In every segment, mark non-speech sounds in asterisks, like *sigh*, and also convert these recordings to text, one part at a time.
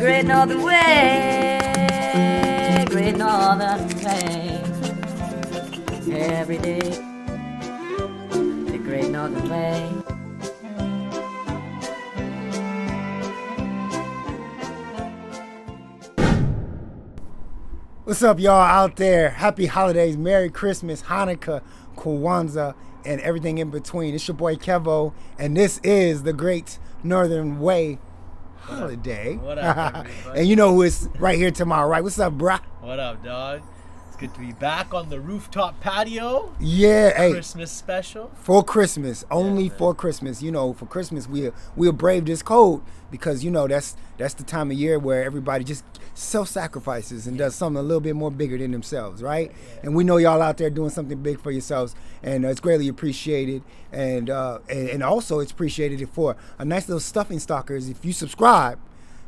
Great Northern Way, Great Northern Way. Every day, the Great Northern Way. What's up, y'all out there? Happy holidays, Merry Christmas, Hanukkah, Kwanzaa, and everything in between. It's your boy Kevo, and this is the Great Northern Way holiday. What up, *laughs* and you know who is right here to my right. What's up, bro? What up, dog? Good to be back on the rooftop patio. Yeah, hey, Christmas special. for Christmas, only man. for Christmas. You know, for Christmas we we'll brave this cold because you know that's that's the time of year where everybody just self-sacrifices and does something a little bit more bigger than themselves, right? And we know y'all out there doing something big for yourselves, and it's greatly appreciated. And, uh, and and also it's appreciated for a nice little stuffing stalkers if you subscribe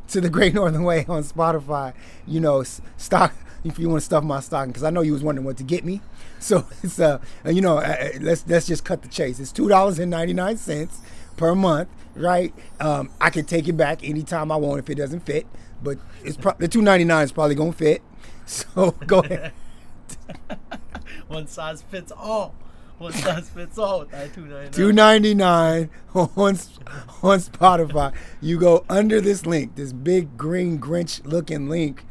to the Great *laughs* Northern Way on Spotify. You know, stock if you want to stuff my stocking because I know you was wondering what to get me. *laughs* So it's uh, you know, uh, uh, let's let's just cut the chase. It's two dollars and ninety nine cents per month, right? Um, I can take it back anytime I want if it doesn't fit, but it's pro- the two ninety nine is probably gonna fit. *laughs* So go ahead. *laughs* One size fits all. One size fits all with that two ninety Two ninety nine on on Spotify. You go under this link, this big green Grinch looking link,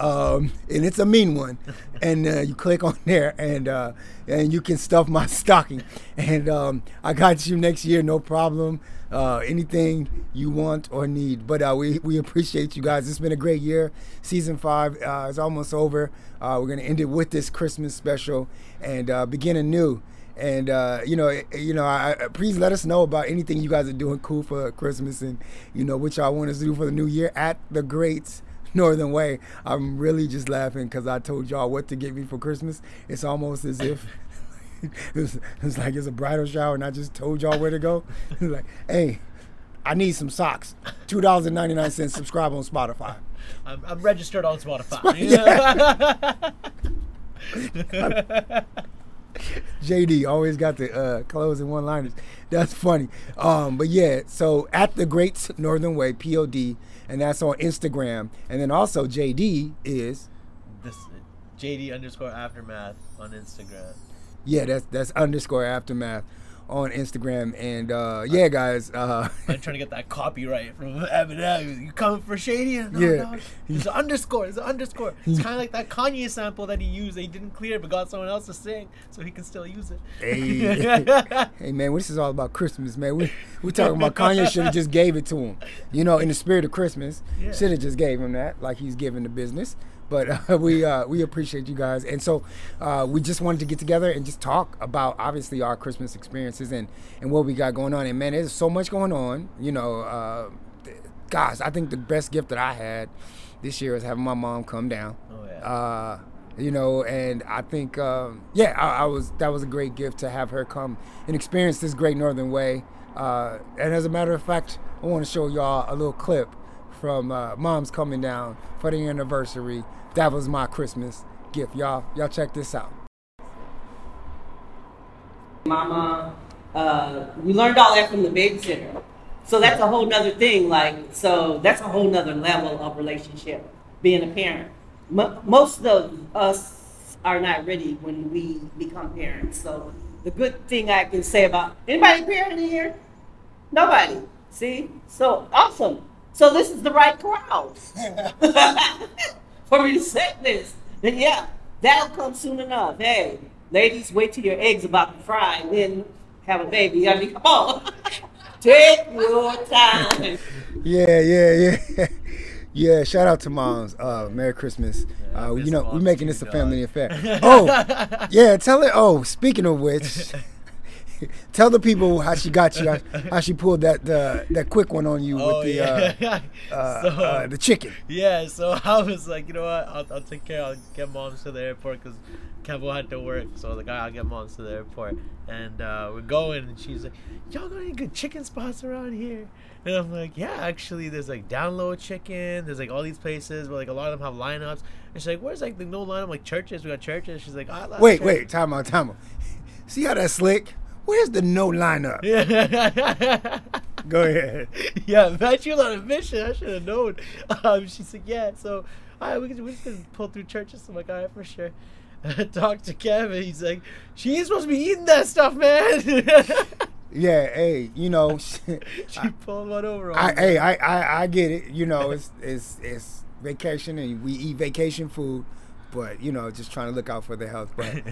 um, and it's a mean one. *laughs* And uh, you click on there, and uh, and you can stuff my *laughs* stocking. And um, I got you next year, no problem. Uh, anything you want or need. But uh, we we appreciate you guys. It's been a great year. Season five uh, is almost over. Uh, we're gonna end it with this Christmas special and uh, begin anew and uh, you know, you know, I, please let us know about anything you guys are doing cool for Christmas, and you know, what y'all want us to do for the new year at the Great Northern Way. I'm really just laughing because I told y'all what to get me for Christmas. It's almost as if *laughs* it's, it's like it's a bridal shower, and I just told y'all where to go. *laughs* like, hey, I need some socks. Two dollars and ninety nine cents. Subscribe on Spotify. I'm, I'm registered on Spotify. *laughs* JD always got the uh, clothes and one liners. That's funny. Um, but yeah, so at the Great Northern Way, POD, and that's on Instagram. And then also JD is this JD underscore aftermath on Instagram. yeah, that's that's underscore aftermath on Instagram. And uh, yeah, guys, uh, *laughs* I'm trying to get that copyright from Eminem. You coming for Shady? No, Yeah. no. There's an underscore. There's an underscore. It's kind of like that Kanye sample that he used. That he didn't clear, but got someone else to sing, so he can still use it. Hey. *laughs* hey man, this is all about Christmas, man. We we talking about Kanye should have *laughs* just gave it to him. You know, in the spirit of Christmas, Yeah. should have just gave him that, like he's giving the business. But *laughs* uh, we uh, we appreciate you guys, and so uh, we just wanted to get together and just talk about obviously our Christmas experiences and and what we got going on. And man, there's so much going on. You know, uh, gosh, I think the best gift that I had this year is having my mom come down Oh yeah. uh, you know, and I think, um, yeah, I, I was that was a great gift to have her come and experience this great Northern Way. Uh, and as a matter of fact, I want to show y'all a little clip from uh, Mom's coming down for the anniversary. That was my Christmas gift, y'all. Y'all check this out. Mama, uh, we learned all that from the babysitter. So that's a whole nother thing. Like, so that's a whole nother level of relationship, being a parent. Mo most of us are not ready when we become parents. So the good thing I can say about anybody parent here? Nobody. See? So awesome. So this is the right crowd *laughs* for me to say this. And yeah, that'll come soon enough. Hey, ladies, wait till your eggs about to fry and then have a baby. I mean, come on. *laughs* Take your time. Yeah, yeah, yeah. Yeah, shout out to moms. Uh, Merry Christmas. Uh, you know, we're making this a family affair. *laughs* Oh, yeah, tell it. Oh, speaking of which, *laughs* tell the people how she got you, how, how she pulled that uh, that quick one on you oh with the yeah. uh, *laughs* uh, so uh, the chicken. yeah, so *laughs* I was like, you know what? I'll, I'll take care. I'll get moms to the airport because Kevo had to work. So I was like, "Alright, I'll get moms to the airport. And uh, we're going, and she's like, y'all got any good chicken spots around here? And I'm like, yeah, actually, there's like Downlow chicken. There's like all these places, but like a lot of them have lineups. And she's like, where's like the no lineup? Like Church's, we got Church's. She's like, I love Wait, church." wait, time out, time out. See how that's slick? Where's the no lineup? Yeah. *laughs* Go ahead. yeah, was on a mission. I should have known. Um, she said, yeah. So, all right, we can, we're just gonna pull through Church's. I'm like, all right, for sure. *laughs* I talked to Kevin. He's like, she ain't supposed to be eating that stuff, man. *laughs* Yeah, hey, you know, she pulled one over on I, hey, I, I, I get it. You know, it's it's it's vacation and we eat vacation food, but you know, just trying to look out for their health. But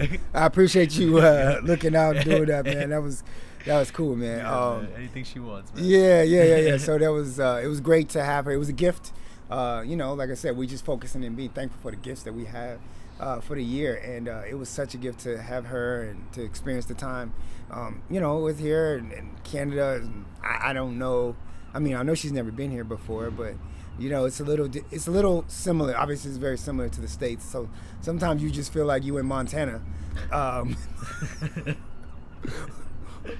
*laughs* *laughs* I appreciate you uh, looking out and doing that, man. That was that was cool, man. Yeah, um, anything she wants, man. yeah, yeah, yeah, yeah. *laughs* So that was uh, it was great to have her. It was a gift. Uh, you know, like I said, we just focusing and being thankful for the gifts that we have uh, for the year, and uh, it was such a gift to have her and to experience the time. Um, you know, with here and, and Canada. And I, I don't know. I mean, I know she's never been here before, but you know, it's a little it's a little similar. Obviously, it's very similar to the states. So sometimes you just feel like you in Montana. Um, *laughs*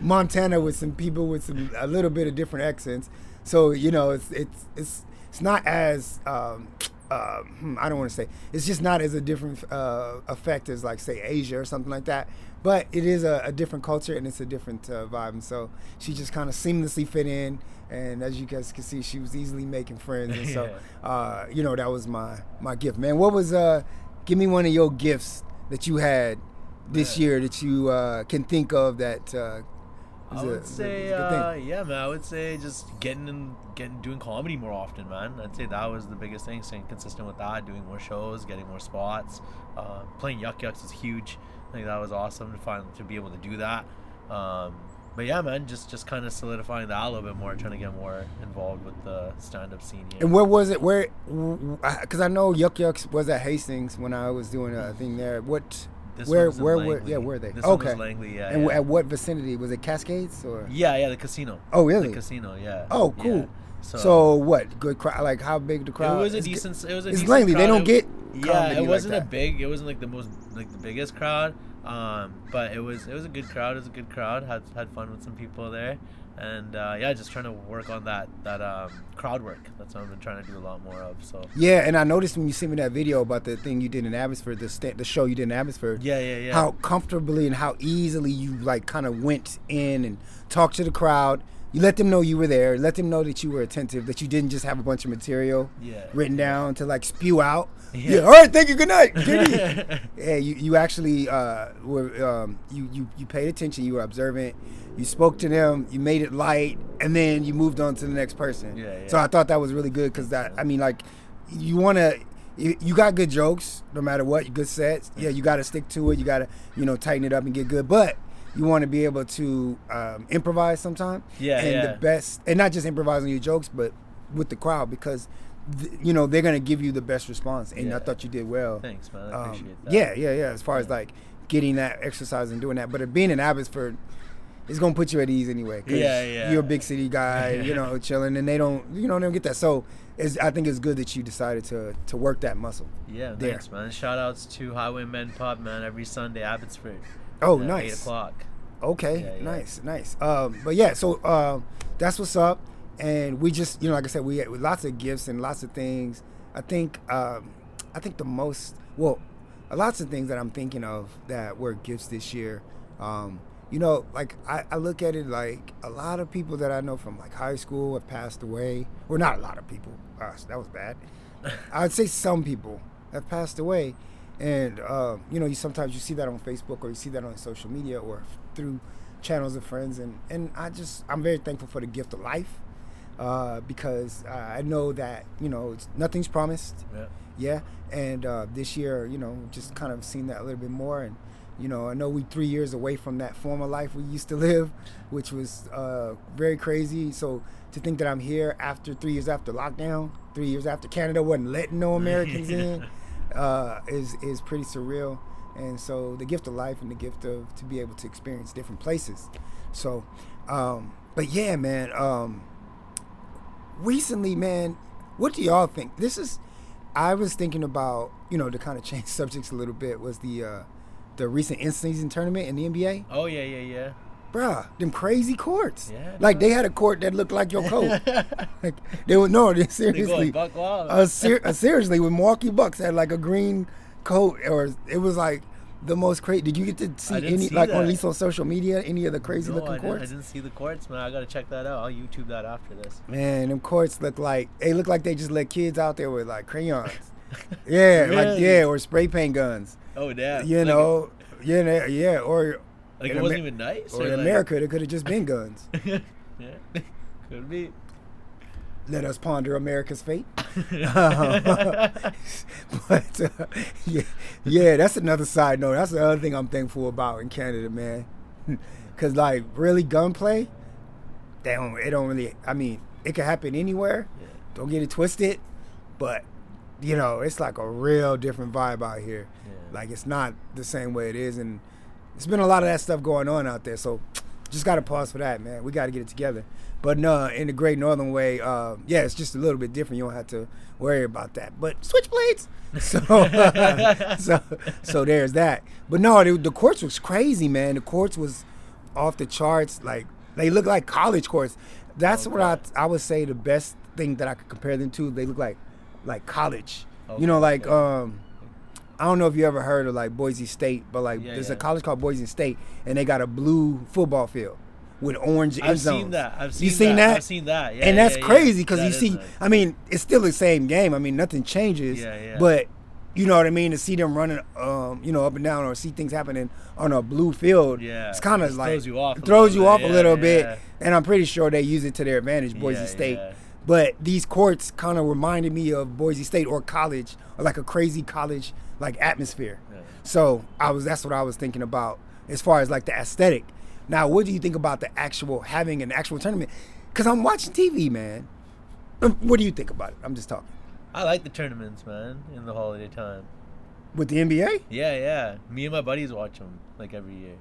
Montana with some people with some a little bit of different accents. So you know, it's it's it's it's not as um, uh, I don't want to say it's just not as a different uh, effect as like say Asia or something like that. But it is a, a different culture and it's a different uh, vibe. And so she just kind of seamlessly fit in. And as you guys can see, she was easily making friends. And *laughs* so, uh, you know, that was my my gift, man. What was uh? Give me one of your gifts that you had this Man. year that you uh, can think of that uh, I was a- would say, uh, yeah, man. I would say just getting in, getting doing comedy more often, man. I'd say that was the biggest thing. Staying consistent with that, doing more shows, getting more spots. Uh, playing Yuk Yuk's is huge. I think that was awesome to find to be able to do that. Um, but yeah, man, just just kind of solidifying that a little bit more, trying to get more involved with the stand-up scene here. And where was it? Where? Because I know Yuk Yuk's was at Hastings when I was doing a thing there. What? This where? Where? were yeah, where they? This okay. was Langley, yeah, and yeah. at what vicinity was it? Cascades or? yeah, yeah, the casino. Oh, really? The casino, yeah. Oh, Yeah. cool. So, what? Good crowd? Like how big the crowd? It was a It's decent. It was a it's decent Langley. They don't get Yeah, it wasn't a that. big. It wasn't like the most like the biggest crowd. Um, but it was it was a good crowd. It was a good crowd. Had had fun with some people there, and uh, yeah, just trying to work on that that um, crowd work. That's what I've been trying to do a lot more of. So Yeah, and I noticed when you sent me that video about the thing you did in Abbotsford, the sta- the show you did in Abbotsford. yeah, yeah, yeah. how comfortably and how easily you like kind of went in and talked to the crowd. You let them know you were there. Let them know that you were attentive. That you didn't just have a bunch of material Yeah. written down to like spew out. Yeah. Yeah. All right. Thank you. Good night. *laughs* Good yeah. You you actually uh, were um, you you you paid attention. You were observant. You spoke to them. You made it light, and then you moved on to the next person. Yeah, yeah. So I thought that was really good because that I mean like you want to you you got good jokes no matter what good sets yeah you got to stick to it you got to you know tighten it up and get good but you want to be able to um, improvise sometimes Yeah, and yeah. the best and not just improvising your jokes but with the crowd because th- you know they're gonna give you the best response and I thought you did well Thanks, man. I Um, appreciate that. yeah yeah yeah as far as like getting that exercise and doing that but being in Abbotsford it's gonna put you at ease anyway. 'cause Yeah, yeah. You're a big city guy, *laughs* you know, chilling, and they don't, you know, they don't get that. So, it's, I think it's good that you decided to to work that muscle. Yeah, there. thanks, man. Shout outs to Highway Men Pub, man. Every Sunday, Abbotsford. Oh, nice. Eight o'clock. Okay, Yeah, yeah. nice, nice. Um, but yeah, so um, that's what's up, and we just, you know, like I said, we had lots of gifts and lots of things. I think, um, I think the most, well, lots of things that I'm thinking of that were gifts this year. Um, you know, like I, I look at it like a lot of people that I know from like high school have passed away. Well, not a lot of people. Gosh, that was bad. *laughs* I'd say some people have passed away, and um, you know, you sometimes you see that on Facebook or you see that on social media or through channels of friends, and and I just I'm very thankful for the gift of life uh, because uh, I know that you know it's, nothing's promised. Yeah. Yeah, and uh, this year, you know, just kind of seen that a little bit more, and you know, I know we three years away from that former life we used to *laughs* live, which was uh, very crazy. So to think that I'm here after three years after lockdown, three years after Canada wasn't letting no Americans *laughs* in, uh, is is pretty surreal. And so the gift of life and the gift of to be able to experience different places. So, um, but yeah, man. Um, recently, man, what do y'all think? This is, I was thinking about, you know, to kind of *laughs* change subjects a little bit was the uh, the recent in-season tournament in the NBA. Oh yeah, yeah, yeah. Bruh, them crazy courts. Yeah, like they had a court that looked like your coat. *laughs* like they were no, they They seriously. wild. Uh, ser- uh, seriously, when Milwaukee Bucks had like a green coat, or it was like the most crazy? Did you get to see any see like on at least on social media any of the crazy No, I looking didn't, I courts? didn't see the courts, man. I gotta check that out. I'll YouTube that after this. Man, them courts look like they look like they just let kids out there with like crayons. *laughs* Yeah, like yeah, or spray paint guns. Oh damn. You Like, know, yeah, they- yeah, or like in it wasn't Amer- even nice. or in like- America, they could have just been *laughs* guns. yeah, could be. Let us ponder America's fate. *laughs* *laughs* but uh, yeah, yeah, that's another side note. That's the other thing I'm thankful about in Canada, man. Cause like really gunplay, they don't. It don't really. I mean, it can happen anywhere. Yeah. Don't get it twisted, but you know, it's like a real different vibe out here. Yeah. Like it's not the same way it is, and it's been a lot of that stuff going on out there. So just got to pause for that, man. We got to get it together. But no, in the Great Northern Way, uh, yeah, it's just a little bit different. You don't have to worry about that. But switchblades. *laughs* So, *laughs* so, so there's that. But no, the, the courts was crazy, man. The courts was off the charts. Like they look like college courts. That's what I I would say the best thing that I could compare them to. They look like like college. you know, like okay. um. I don't know if you ever heard of like Boise State, but like Yeah, there's yeah. a college called Boise State, and they got a blue football field with orange end I've zones. seen that. I've seen, you seen that. that? I've seen that. Yeah, and that's crazy because That you see, nice. I mean, it's still the same game. I mean, nothing changes. Yeah, yeah. But you know what I mean? To see them running, um, you know, up and down, or see things happening on a blue field, Yeah, it's kind of like throws you off throws little you bit. off a little bit. yeah. And I'm pretty sure they use it to their advantage, Boise State. But these courts kind of reminded me of Boise State or college, or like a crazy college like atmosphere. Yeah. So I was that's what I was thinking about as far as like the aesthetic. Now, what do you think about the actual having an actual tournament? Because I'm watching TV, man. Um, What do you think about it? I'm just talking I like the tournaments, man, in the holiday time. with the NBA. Yeah, yeah. Me and my buddies watch them like every year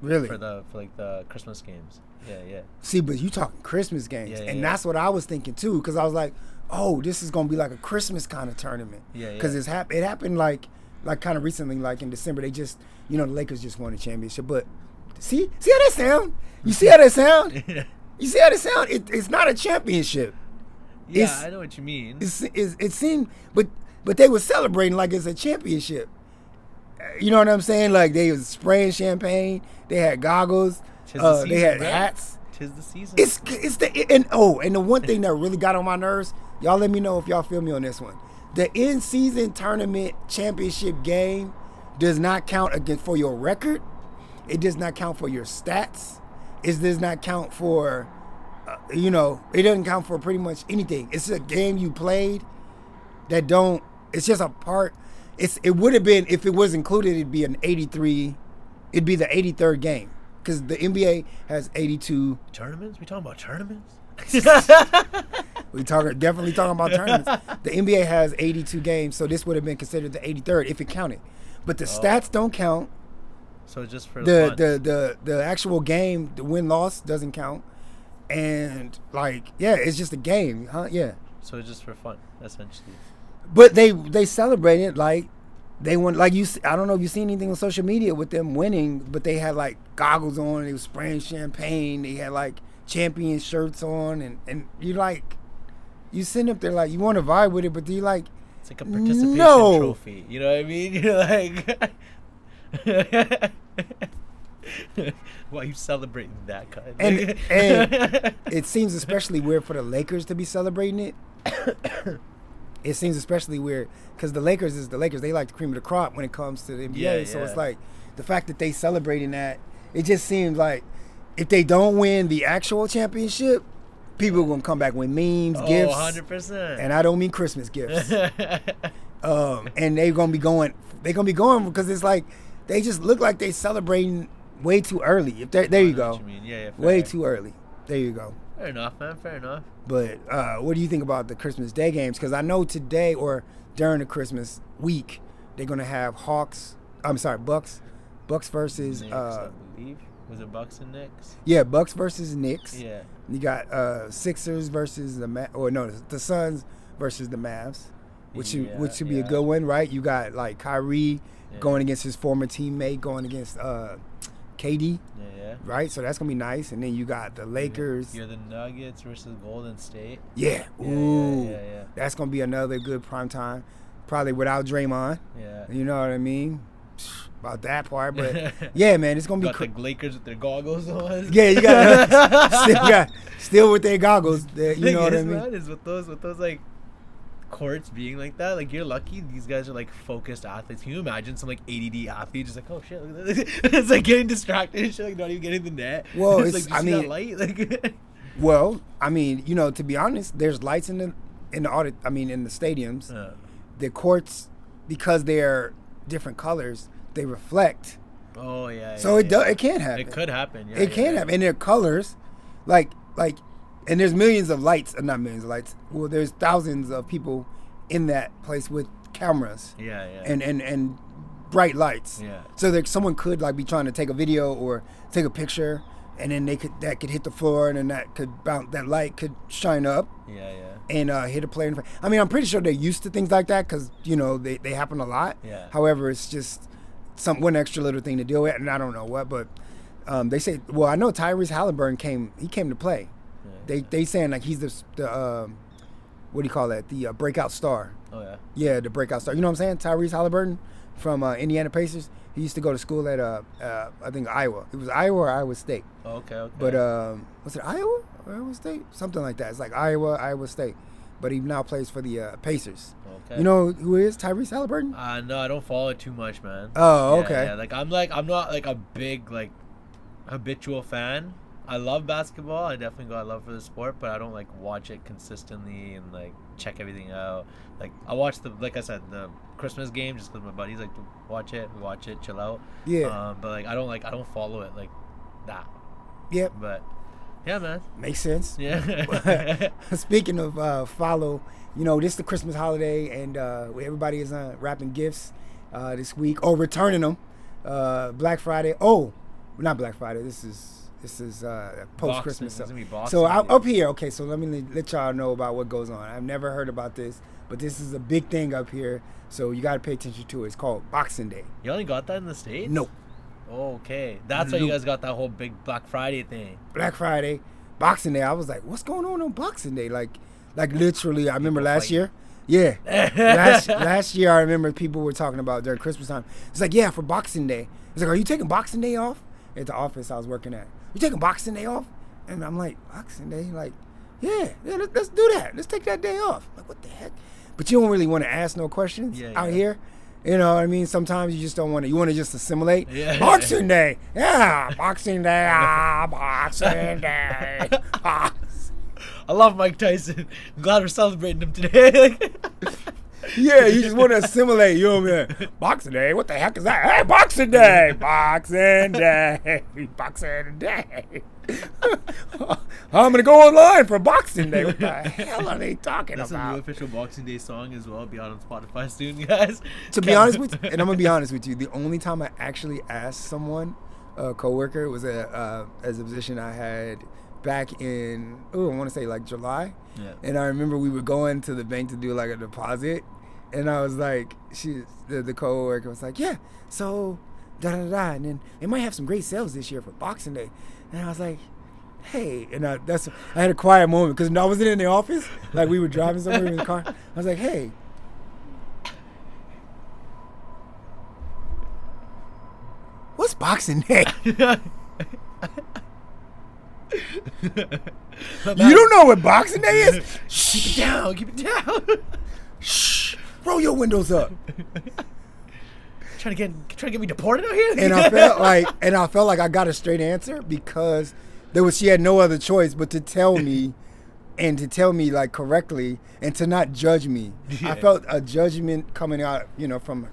Really? for the for like the Christmas games. Yeah, yeah. See, but you talking Christmas games, Yeah, and yeah. that's what I was thinking too. Because I was like, oh, this is gonna be like a Christmas kind of tournament. Yeah, Because yeah. it's hap- it happened like like kind of recently, like in December. They just you know the Lakers just won a championship. But see, see how that sound? You see how that sound? *laughs* You see how that sound? It, it's not a championship. It's- I know what you mean. It's, it's, it seemed, but but they were celebrating like it's a championship. You know what I'm saying? Like they was spraying champagne. They had goggles. Tis the Uh, they had right? hats. Tis the season. It's it's the and oh and the one thing that really got on my nerves. Y'all let me know if y'all feel me on this one. The in season tournament championship game does not count against for your record. It does not count for your stats. It does not count for, uh, you know, it doesn't count for pretty much anything. It's a game you played that don't. It's just a part. It's it would have been if it was included. It'd be an 83. It'd be the 83rd game because the NBA has 82 tournaments? We talking about tournaments? *laughs* We talking definitely talking about tournaments. The NBA has 82 games, so this would have been considered the 83rd if it counted. But the oh. stats don't count. so just for The fun. the the the actual game, the win loss doesn't count. And like, yeah, it's just a game, huh? Yeah. so it's just for fun, essentially. But they they celebrate it like they won. Like you, i don't know if you seen anything on social media with them winning, but they had like goggles on. They were spraying champagne. They had like champion shirts on, and and you like, you sitting up there like you want to vibe with it, but do you like? It's like a participation No. trophy. You know what I mean? *laughs* You're like, *laughs* why are you celebrating that kind? And- and- *laughs* It seems especially weird for the Lakers to be celebrating it. *coughs* it seems especially weird because the Lakers is the Lakers. They like the cream of the crop when it comes to the NBA. Yeah, So yeah. it's like the fact that they celebrating that. It just seems like if they don't win the actual championship, people are gonna come back with memes, oh, gifts, 100%. and I don't mean Christmas gifts. *laughs* um, and they're gonna be going. They're gonna be going because it's like they just look like they're celebrating way too early. If they, there you go, what you mean. Yeah, yeah, way too early. There you go. Fair enough, man. Fair enough. But uh, what do you think about the Christmas Day games? Because I know today or during the Christmas week they're gonna have Hawks. I'm sorry, Bucks. Bucks versus Knicks, uh, I believe. Was it Bucks and Knicks? yeah, Bucks versus Knicks. Yeah. You got uh, Sixers versus the Ma- or no, the Suns versus the Mavs, which should, Yeah, which should be a good one, right? You got like Kyrie Yeah. going against his former teammate, going against uh, KD, Yeah, yeah. right? So that's gonna be nice. And then you got the Lakers. You're the Nuggets versus Golden State. Yeah, Yeah, ooh, yeah, yeah, yeah. that's gonna be another good prime time. Probably without Draymond. Yeah. You know what I mean? *laughs* about that part, but *laughs* yeah, man, it's gonna be. Got Cr- the Lakers with their goggles on. *laughs* yeah, you got still got still with their goggles. You know what I mean? is with those with those like courts being like that, like you're lucky these guys are like focused athletes. Can you imagine some like ADD athlete just like, oh shit, look at this. *laughs* it's like getting distracted and shit, like not even getting the net. Well, *laughs* it's, it's- like, I mean- light, *laughs* like Well, I mean, you know, to be honest, there's lights in the in the audit. I mean, in the stadiums, Uh, the courts because they're different colors, they reflect. oh yeah. So yeah, it yeah. does. It can happen. It could happen. Yeah, it yeah, can happen, and their colors, like like, and there's millions of lights. Uh, not millions of lights. Well, there's thousands of people in that place with cameras Yeah, yeah. and and and bright lights. Yeah. So that someone could like be trying to take a video or take a picture, and then they could that could hit the floor, and then that could bounce. That light could shine up yeah, yeah. and uh, hit a player. In the. I mean, I'm pretty sure they're used to things like that because you know they, they happen a lot. Yeah. However, it's just some one extra little thing to deal with, and I don't know what, but um, they say. Well, I know Tyrese Halliburton came. He came to play. They they saying like he's the the um, what do you call that? The uh, breakout star. Oh yeah. Yeah, the breakout star. You know what I'm saying? Tyrese Halliburton from uh, Indiana Pacers. He used to go to school at uh, uh, I think Iowa. It was Iowa or Iowa State. Oh, okay, okay. But um, was it Iowa or Iowa State? Something like that. It's like Iowa, Iowa State. But he now plays for the uh, Pacers. okay. You know who is Tyrese Halliburton? Uh, no, I don't follow it too much, man. Oh, Yeah, okay. Yeah, like I'm like I'm not like a big like habitual fan. I love basketball. I definitely got a love for the sport, but I don't like watch it consistently and like check everything out. Like I watch the like I said the Christmas game just because my buddies like to watch it. We watch it, chill out. Yeah. Um, but like I don't like I don't follow it like that. Yep, But yeah, man. makes sense. Yeah. *laughs* Speaking of uh, follow, you know, this is the Christmas holiday, and uh, everybody is uh, wrapping gifts uh, this week or returning them. Uh, Black Friday. Oh, not Black Friday. This is this is uh, post Christmas Boxing. It's stuff. gonna be Boxing So I, up here, okay. So let me let- y'all know about what goes on. I've never heard about this, but this is a big thing up here. So you got to pay attention to it. It's called Boxing Day. you only got that in the states? No, Okay, that's why you guys got that whole big Black Friday thing. Black Friday, Boxing Day. I was like, what's going on on Boxing Day? Like, like literally, I remember last year. Yeah, last *laughs* last year I remember people were talking about during Christmas time. It's like, yeah, for Boxing Day. It's like, are you taking Boxing Day off? At the office I was working at, you taking Boxing Day off? And I'm like, Boxing Day, like, yeah, yeah, let's, let's do that. Let's take that day off. Like, what the heck? But you don't really want to ask no questions Yeah, out yeah. here. You know what I mean? Sometimes you just don't want to. You want to just assimilate. Yeah. *laughs* Boxing Day, yeah, Boxing Day, ah, *laughs* Boxing Day. Ah. *laughs* I love Mike Tyson. I'm glad we're celebrating him today. Yeah, you just want to assimilate. You know what I mean? Boxing Day, what the heck is that? Hey, Boxing Day, Boxing Day, *laughs* Boxing Day. *laughs* I'm gonna go online for Boxing Day. What the *laughs* hell are they talking That's a new official Boxing Day song as well. Be out on Spotify soon, guys. To be honest with you, and I'm gonna be honest with you, the only time I actually asked someone, a coworker, was a uh, as a position I had back in oh I want to say like July, Yeah. and I remember we were going to the bank to do like a deposit, and I was like, she the, the coworker was like, yeah, so da da da, and then they might have some great sales this year for Boxing Day, and I was like. Hey, and I, that's I had a quiet moment because I wasn't in the office. Like we were driving somewhere in the car. I was like, "Hey, what's Boxing Day?" *laughs* You don't know what Boxing Day is? *laughs* Keep it down. Keep it down. Shh. Roll your windows up. trying to get trying to get me deported out here. And I *laughs* felt like, and I felt like I got a straight answer because there was she had no other choice but to tell me, and to tell me like correctly, and to not judge me. Yeah. I felt a judgment coming out, you know, from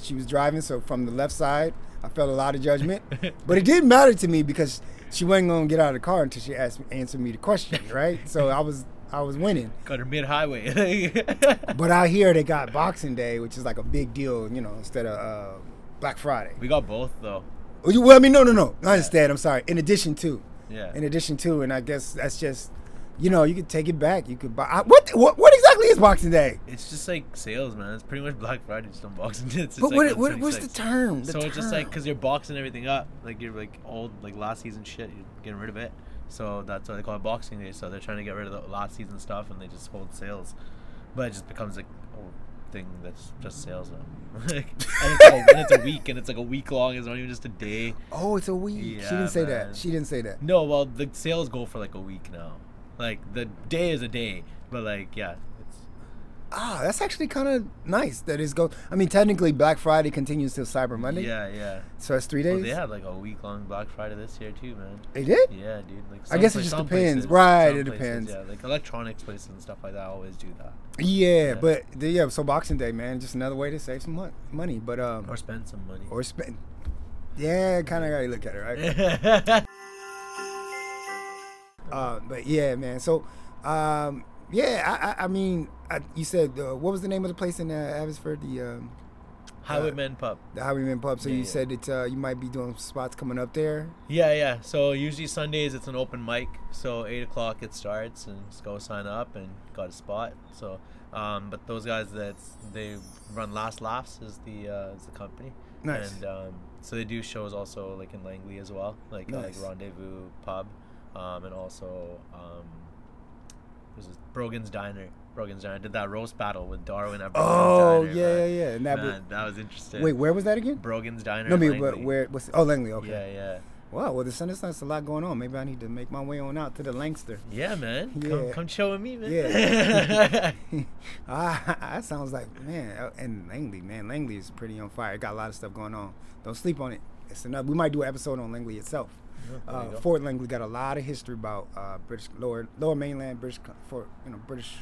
she was driving, so from the left side, I felt a lot of judgment. *laughs* but it didn't matter to me because she wasn't gonna get out of the car until she asked me, answered me the question, right? So I was I was winning. *laughs* got her mid highway. *laughs* But out here they got Boxing Day, which is like a big deal, you know, instead of uh, Black Friday. we got both though. You- Well, I mean, no, no, no. I understand. I'm sorry. In addition to, Yeah. in addition to, and I guess that's just, you know, you could take it back. You could buy. What, what, what exactly is Boxing Day? It's just like sales, man. It's pretty much Black Friday, just on Boxing *laughs* Day. It's But like what, what, what's the term? The so it's just like because you're boxing everything up, like you're like old, like last season shit. You're getting rid of it. So that's why they call it Boxing Day. So they're trying to get rid of the last season stuff, and they just hold sales. But it just becomes like thing that's just sales now. *laughs* And, it's and it's a week, and it's like a week long. It's not even just a day. Oh, it's a week. she didn't say man. that. She didn't say that. No, well, the sales go for like a week now. Like the day is a day, but like yeah, it's Ah, that's actually kind of nice that it's go. I mean, technically, Black Friday continues till Cyber Monday. yeah, yeah. So it's three Well, days. they had like a week long Black Friday this year too, man. They did. Yeah, dude. Like I guess it just depends. places- Right, it places, depends. Yeah, like electronics places and stuff like that always do that, Yeah, Yeah. but the, yeah. So Boxing Day, man, just another way to save some mon- money. But um, or spend some money. or spend. Yeah, kind of gotta look at it, right? *laughs* Uh, but yeah, man. So, um, yeah, I, I, I mean, I, you said uh, what was the name of the place in uh, Abbotsford? The um, Highwaymen Pub. the Highwayman Pub. So Yeah, you yeah. said that uh, you might be doing spots coming up there. Yeah, yeah. So usually Sundays it's an open mic. So eight o'clock it starts, and just go sign up and got a spot. So, um, but those guys that they run Last Laughs is the uh, is the company. Nice. And um, so they do shows also like in Langley as well, like uh, like Rendezvous Pub, um, and also um, this is Brogan's Diner. Brogan's Diner I did that roast battle with Darwin at Brogan's Oh Diner. yeah, yeah, man. yeah. And that Man, that was interesting. wait, where was that again? Brogan's Diner. No, I mean, but where? What's, oh, Langley. Okay. Yeah, yeah. Wow. Well, the Sunday Sun's a lot going on. Maybe I need to make my way on out to the Langster. Yeah, man. Yeah. Come, come chill with me, man. Yeah. *laughs* *laughs* ah, that sounds like man. uh, And Langley, man, Langley is pretty on fire. It got a lot of stuff going on. Don't sleep on it. It's enough. We might do an episode on Langley itself. There Uh. Fort Langley got a lot of history about uh, British lower lower mainland British for you know British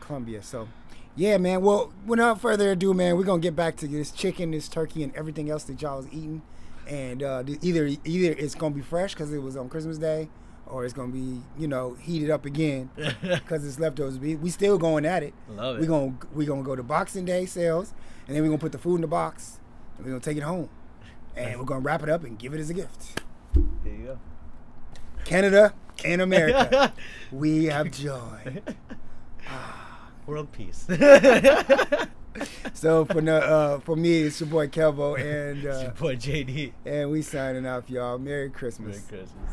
Columbia. So yeah, man. Well, without further ado, man, we're gonna get back to this chicken, this turkey, and everything else that y'all was eating. And uh, either either it's gonna be fresh because it was on Christmas Day, or it's gonna be you know heated up again *laughs* because it's leftovers. We, we still going at it. Love it. We gonna we gonna go to Boxing Day sales, and then we are gonna put the food in the box, and we are gonna take it home, and we're gonna wrap it up and give it as a gift. There you go. Canada and America, *laughs* we have joy. *laughs* World peace. *laughs* So for no, uh, for me, it's your boy Kevo, and It's uh, your boy JD. and we signing off, y'all. Merry Christmas. Merry. Christmas.